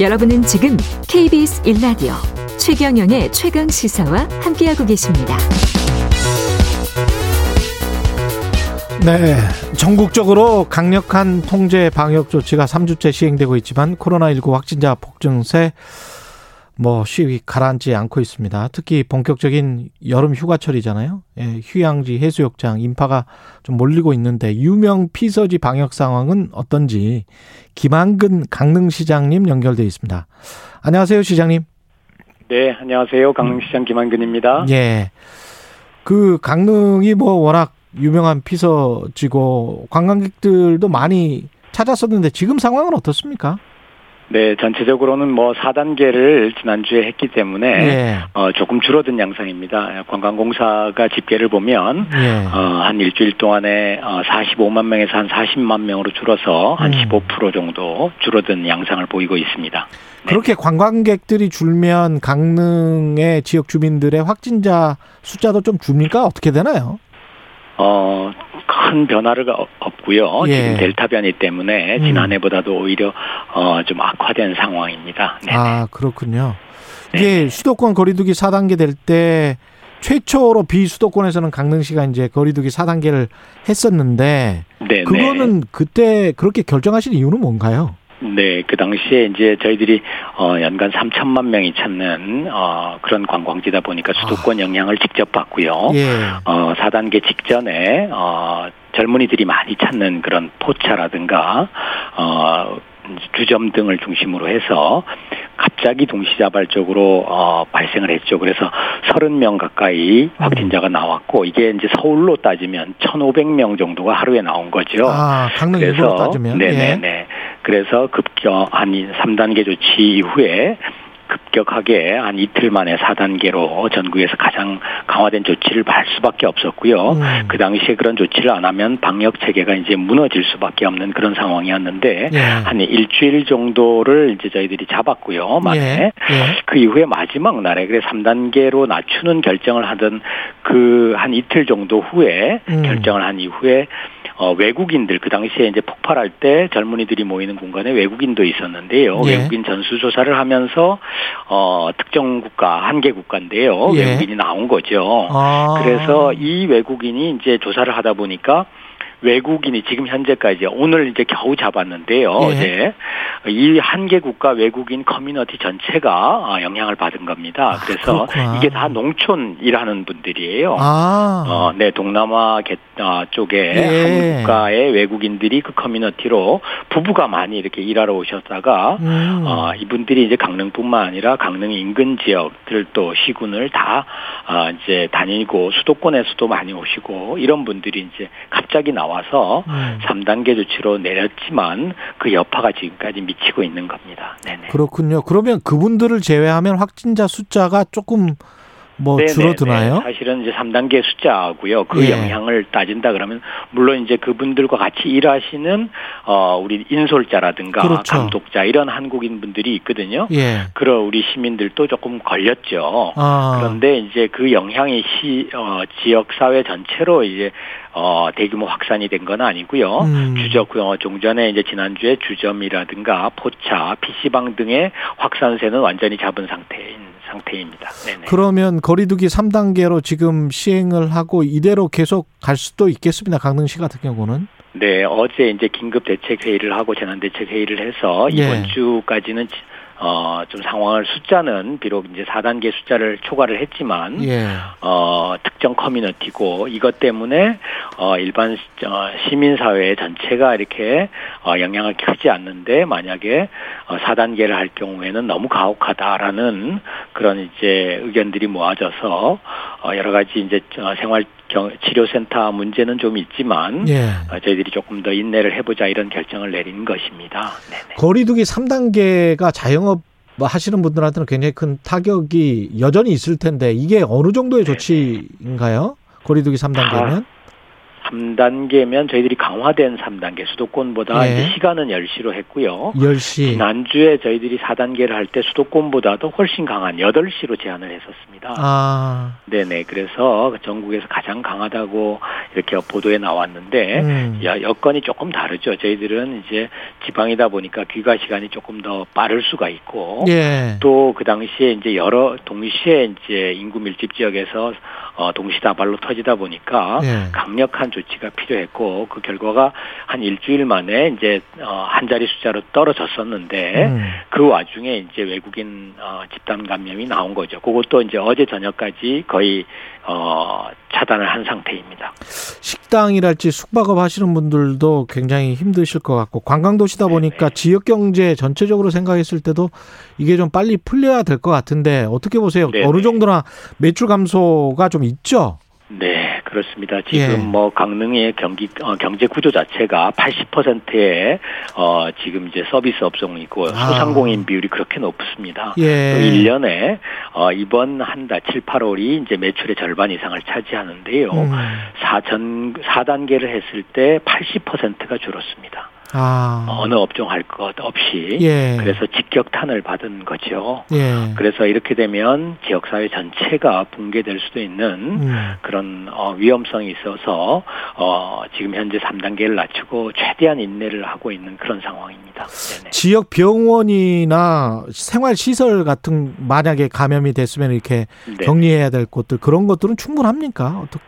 여러분은 지금 KBS 1라디오 최경영의 최강 시사와 함께하고 계십니다. 네. 전국적으로 강력한 통제 방역 조치가 3주째 시행되고 있지만 코로나19 확진자 폭증세 뭐쉬 가라앉지 않고 있습니다. 특히 본격적인 여름 휴가철이잖아요. 예, 휴양지, 해수욕장, 인파가 좀 몰리고 있는데 유명 피서지 방역 상황은 어떤지 김한근 강릉시장님 연결돼 있습니다. 안녕하세요, 시장님. 네, 안녕하세요. 강릉시장 김한근입니다. 예. 그 강릉이 뭐 워낙 유명한 피서지고 관광객들도 많이 찾았었는데 지금 상황은 어떻습니까? 네, 전체적으로는 뭐 4단계를 지난주에 했기 때문에 예. 어, 조금 줄어든 양상입니다. 관광공사가 집계를 보면 예. 어, 한 일주일 동안에 어, 45만 명에서 한 40만 명으로 줄어서 한 음. 15% 정도 줄어든 양상을 보이고 있습니다. 네. 그렇게 관광객들이 줄면 강릉의 지역 주민들의 확진자 숫자도 좀 줍니까? 어떻게 되나요? 어, 큰 변화가 없- 없고요. 예. 지금 델타 변이 때문에 음. 지난해보다도 오히려 어, 좀 악화된 상황입니다. 네. 아, 그렇군요. 이게 수도권 거리두기 4단계 될 때 최초로 비수도권에서는 강릉시가 이제 거리두기 4단계를 했었는데 네, 그거는 그때 그렇게 결정하신 이유는 뭔가요? 네, 그 당시에 이제 저희들이 어 연간 3천만 명이 찾는 어 그런 관광지다 보니까 수도권 영향을 직접 받고요. 아. 예. 어 4단계 직전에 어 젊은이들이 많이 찾는 그런 포차라든가 어 주점 등을 중심으로 해서 갑자기 동시다발적으로 어 발생을 했죠. 그래서 30명 가까이 확진자가 나왔고 이게 이제 서울로 따지면 1,500명 정도가 하루에 나온 거죠. 아, 강릉 일부로 따지면. 네네네. 예. 그래서 급격 한 3단계 조치 이후에 급격하게 한 이틀 만에 4단계로 전국에서 가장 강화된 조치를 할 수밖에 없었고요. 음. 그 당시에 그런 조치를 안 하면 방역 체계가 이제 무너질 수밖에 없는 그런 상황이었는데 예. 한 일주일 정도를 이제 저희들이 잡았고요. 만에 예. 예. 그 이후에 마지막 날에 그래 3단계로 낮추는 결정을 하던 그 한 이틀 정도 후에 음. 결정을 한 이후에 어, 외국인들 그 당시에 이제 폭발할 때 젊은이들이 모이는 공간에 외국인도 있었는데요. 예. 외국인 전수 조사를 하면서 어, 특정 국가 한 개 국가인데요. 예. 외국인이 나온 거죠. 아. 그래서 이 외국인이 이제 조사를 하다 보니까 외국인이 지금 현재까지 오늘 이제 겨우 잡았는데요. 예. 어제 이 한 개 국가 외국인 커뮤니티 전체가 아, 영향을 받은 겁니다. 아, 그래서 그렇구나. 이게 다 농촌 일하는 분들이에요. 아. 어, 네, 동남아 개, 아, 쪽에 예. 한 국가의 외국인들이 그 커뮤니티로 부부가 많이 이렇게 일하러 오셨다가 음. 어, 이분들이 이제 강릉뿐만 아니라 강릉 인근 지역들 또 시군을 다 아, 이제 다니고 수도권에서도 많이 오시고 이런 분들이 이제 갑자기 나와 서 음. 3단계 조치로 내렸지만 그 여파가 지금까지 미치고 있는 겁니다. 네네. 그렇군요. 그러면 그분들을 제외하면 확진자 숫자가 조금 뭐 네네네. 줄어드나요? 사실은 이제 3단계 숫자고요. 그 예. 영향을 따진다 그러면 물론 이제 그분들과 같이 일하시는 어 우리 인솔자라든가 그렇죠. 감독자 이런 한국인 분들이 있거든요. 예. 그런 우리 시민들도 조금 걸렸죠. 아. 그런데 이제 그 영향이 시 어, 지역 사회 전체로 이제 어, 대규모 확산이 된 건 아니고요. 음. 주적 어, 종전에 이제 지난주에 주점이라든가 포차, PC방 등의 확산세는 완전히 잡은 상태인 상태입니다. 네네. 그러면 거리두기 3단계로 지금 시행을 하고 이대로 계속 갈 수도 있겠습니다. 강릉시 같은 경우는. 네, 어제 이제 긴급 대책 회의를 하고 재난 대책 회의를 해서 이번 예. 주까지는 어, 좀 상황을 숫자는 비록 이제 4단계 숫자를 초과를 했지만 예. 어, 특정 커뮤니티고 이것 때문에 어, 일반 시- 어, 시민사회 전체가 이렇게 어, 영향을 크지 않는데 만약에 어, 4단계를 할 경우에는 너무 가혹하다라는 그런 이제 의견들이 모아져서 어, 여러 가지 이제 어, 생활 경, 치료센터 문제는 좀 있지만 예. 어, 저희들이 조금 더 인내를 해보자 이런 결정을 내린 것입니다. 네네. 거리두기 3단계가 자영업 하시는 분들한테는 굉장히 큰 타격이 여전히 있을 텐데 이게 어느 정도의. 조치인가요? 거리두기 3단계면? 3단계면 저희들이 강화된 3단계 수도권보다 예. 시간은 10시로 했고요. 10시. 지난주에 저희들이 4단계를 할 때 수도권보다도 훨씬 강한 8시로 제한을 했었습니다. 아. 네네. 그래서 전국에서 가장 강하다고 이렇게 보도에 나왔는데 음. 야, 여건이 조금 다르죠. 저희들은 이제 지방이다 보니까 귀가 시간이 조금 더 빠를 수가 있고 예. 또그 당시에 이제 여러 동시에 이제 인구 밀집 지역에서 어 동시다발로 터지다 보니까 예. 강력한 조치가 필요했고 그 결과가 한 일주일 만에 이제 어 한 자리 숫자로 떨어졌었는데 음. 그 와중에 이제 외국인 어 집단 감염이 나온 거죠. 그것도 이제 어제 저녁까지 거의 어 차단을 한 상태입니다. 식당이랄지 숙박업 하시는 분들도 굉장히 힘드실 것 같고 관광도시다 보니까 지역 경제 전체적으로 생각했을 때도 이게 좀 빨리 풀려야 될 것 같은데 어떻게 보세요? 네네. 어느 정도나 매출 감소가 좀 있죠? 네, 그렇습니다. 지금 예. 뭐 강릉의 경기 어, 경제 구조 자체가 80%의 어 지금 이제 서비스 업종이고 아. 소상공인 비율이 그렇게 높습니다. 예. 또 1년에 어 이번 한 달 7, 8월이 이제 매출의 절반 이상을 차지하는데요. 음. 사전 4단계를 했을 때 80%가 줄었습니다. 아. 어느 업종 할 것 없이 예. 그래서 직격탄을 받은 거죠. 예. 그래서 이렇게 되면 지역 사회 전체가 붕괴될 수도 있는 음. 그런 어, 위험성이 있어서 어, 지금 현재 3단계를 낮추고 최대한 인내를 하고 있는 그런 상황입니다. 네네. 지역 병원이나 생활 시설 같은 만약에 감염이 됐으면 이렇게 네. 격리해야 될 곳들 그런 것들은 충분합니까? 어떻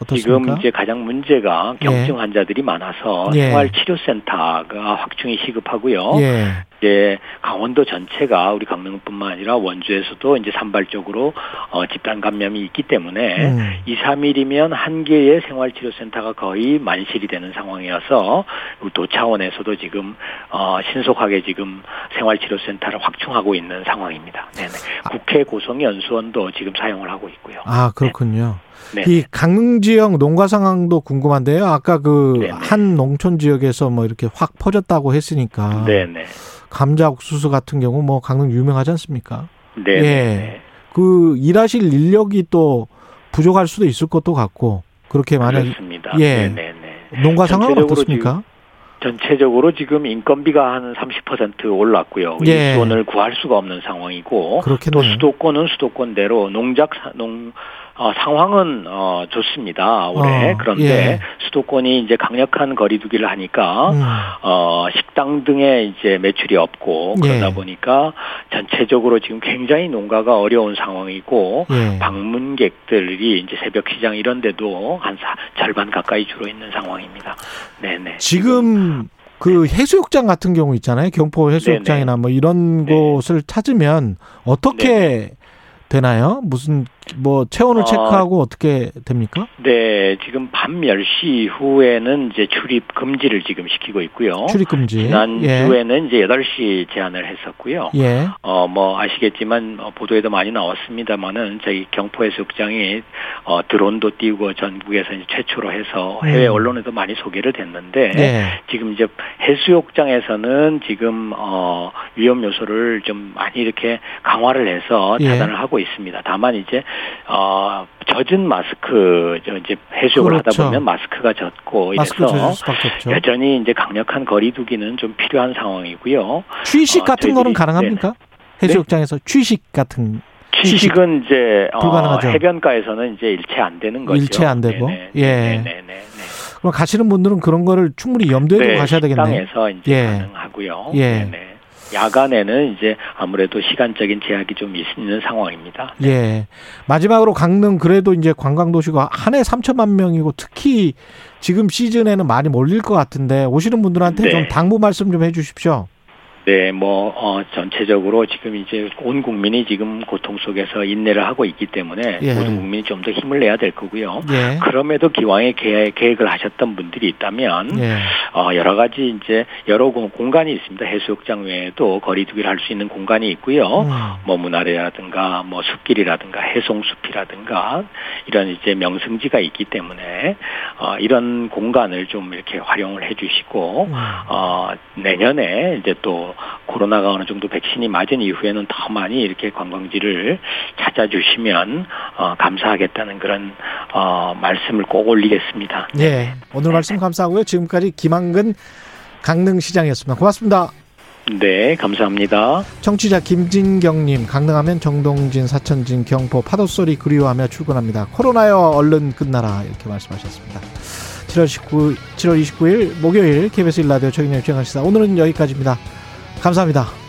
어떻습니까? 지금 이제 가장 문제가 경증 환자들이 많아서 예. 생활치료센터가 확충이 시급하고요. 예. 이제 강원도 전체가 우리 강릉뿐만 아니라 원주에서도 이제 산발적으로 어, 집단 감염이 있기 때문에 음. 2, 3일이면 한 개의 생활치료센터가 거의 만실이 되는 상황이어서 도 차원에서도 지금 어, 신속하게 지금 생활치료센터를 확충하고 있는 상황입니다. 네네. 국회 고성연수원도 지금 사용을 하고 있고요. 아 그렇군요. 네. 이 강릉 지역 농가 상황도 궁금한데요. 아까 그 네네. 한 농촌 지역에서 뭐 이렇게 확 퍼졌다고 했으니까 네네. 감자 옥수수 같은 경우 뭐 강릉 유명하지 않습니까? 네네. 예. 그 일하실 인력이 또 부족할 수도 있을 것도 같고 그렇게 만약 그렇습니다. 예. 네네네. 농가 상황은 전체적으로 어떻습니까? 전체적으로 지금 인건비가 한 30% 올랐고요. 예. 일손을 구할 수가 없는 상황이고 그렇겠네요. 또 수도권은 수도권대로 농작 사- 농 어, 상황은 어, 좋습니다. 올해 어, 그런데 예. 수도권이 이제 강력한 거리두기를 하니까 음. 어, 식당 등에 이제 매출이 없고 그러다 예. 보니까 전체적으로 지금 굉장히 농가가 어려운 상황이고 예. 방문객들이 이제 새벽 시장 이런 데도 한 사, 절반 가까이 줄어 있는 상황입니다. 네네. 지금 그 해수욕장 같은 경우 있잖아요. 경포 해수욕장이나 뭐 이런 네. 곳을 찾으면 어떻게 되나요? 무슨 뭐 체온을 어, 체크하고 어떻게 됩니까? 네, 지금 밤 10시 이후에는 이제 출입 금지를 지금 시키고 있고요. 출입 금지. 예. 지난주에는 이제 8시 제한을 했었고요. 예. 어, 뭐, 아시겠지만, 어, 보도에도 많이 나왔습니다만은, 저희 경포해 수욕장이, 어, 드론도 띄우고 전국에서 이제 최초로 해서 해외 음. 언론에도 많이 소개를 됐는데, 예. 지금 이제 해수욕장에서는 지금, 어, 위험 요소를 좀 많이 이렇게 강화를 해서 예. 차단을 하고 있습니다. 다만 이제, 어, 젖은 마스크, 저 이제 해수욕을 그렇죠. 하다 보면 마스크가 젖고 이래서. 여전히 이제 강력한 거리두기는 좀 필요한 상황이고요. 취식 어, 같은 거는 가능합니까? 해수욕장에서 취식 같은 취식은 이제 어, 불가능하죠. 해변가에서는 이제 일체 안 되는 거죠. 일체 안 되고? 네네, 예. 네네네. 그럼 가시는 분들은 그런 거를 충분히 염두에 두고 네, 가셔야 되겠네요. 식당에서 이제 예. 가능하고요. 예. 네네. 야간에는 이제 아무래도 시간적인 제약이 좀 있는 상황입니다. 예. 마지막으로 강릉 그래도 이제 관광 도시고 한해 3천만 명이고 특히 지금 시즌에는 많이 몰릴 것 같은데 오시는 분들한테 네. 좀 당부 말씀 좀 해 주십시오. 네, 뭐, 어, 전체적으로 지금 이제 온 국민이 지금 고통 속에서 인내를 하고 있기 때문에 예. 모든 국민이 좀 더 힘을 내야 될 거고요. 예. 그럼에도 기왕에 계획, 계획을 하셨던 분들이 있다면 예. 어, 여러 가지 이제 여러 공- 공간이 있습니다. 해수욕장 외에도 거리두기를 할 수 있는 공간이 있고요. 음. 뭐 문화래라든가 뭐 숲길이라든가 해송숲이라든가 이런 이제 명승지가 있기 때문에 어, 이런 공간을 좀 이렇게 활용을 해 주시고 음. 어, 내년에 이제 또 코로나가 어느 정도 백신이 맞은 이후에는 더 많이 이렇게 관광지를 찾아주시면 어, 감사하겠다는 그런 어, 말씀을 꼭 올리겠습니다. 예. 오늘 말씀 감사하고요. 지금까지 김한근 강릉시장이었습니다. 고맙습니다. 네, 감사합니다. 청취자 김진경님, 강릉하면 정동진, 사천진, 경포, 파도소리 그리워하며 출근합니다. 코로나여 얼른 끝나라. 이렇게 말씀하셨습니다. 7월 19, 7월 29일 목요일 KBS 일라디오 최경영 최강시사 오늘은 여기까지입니다. 감사합니다.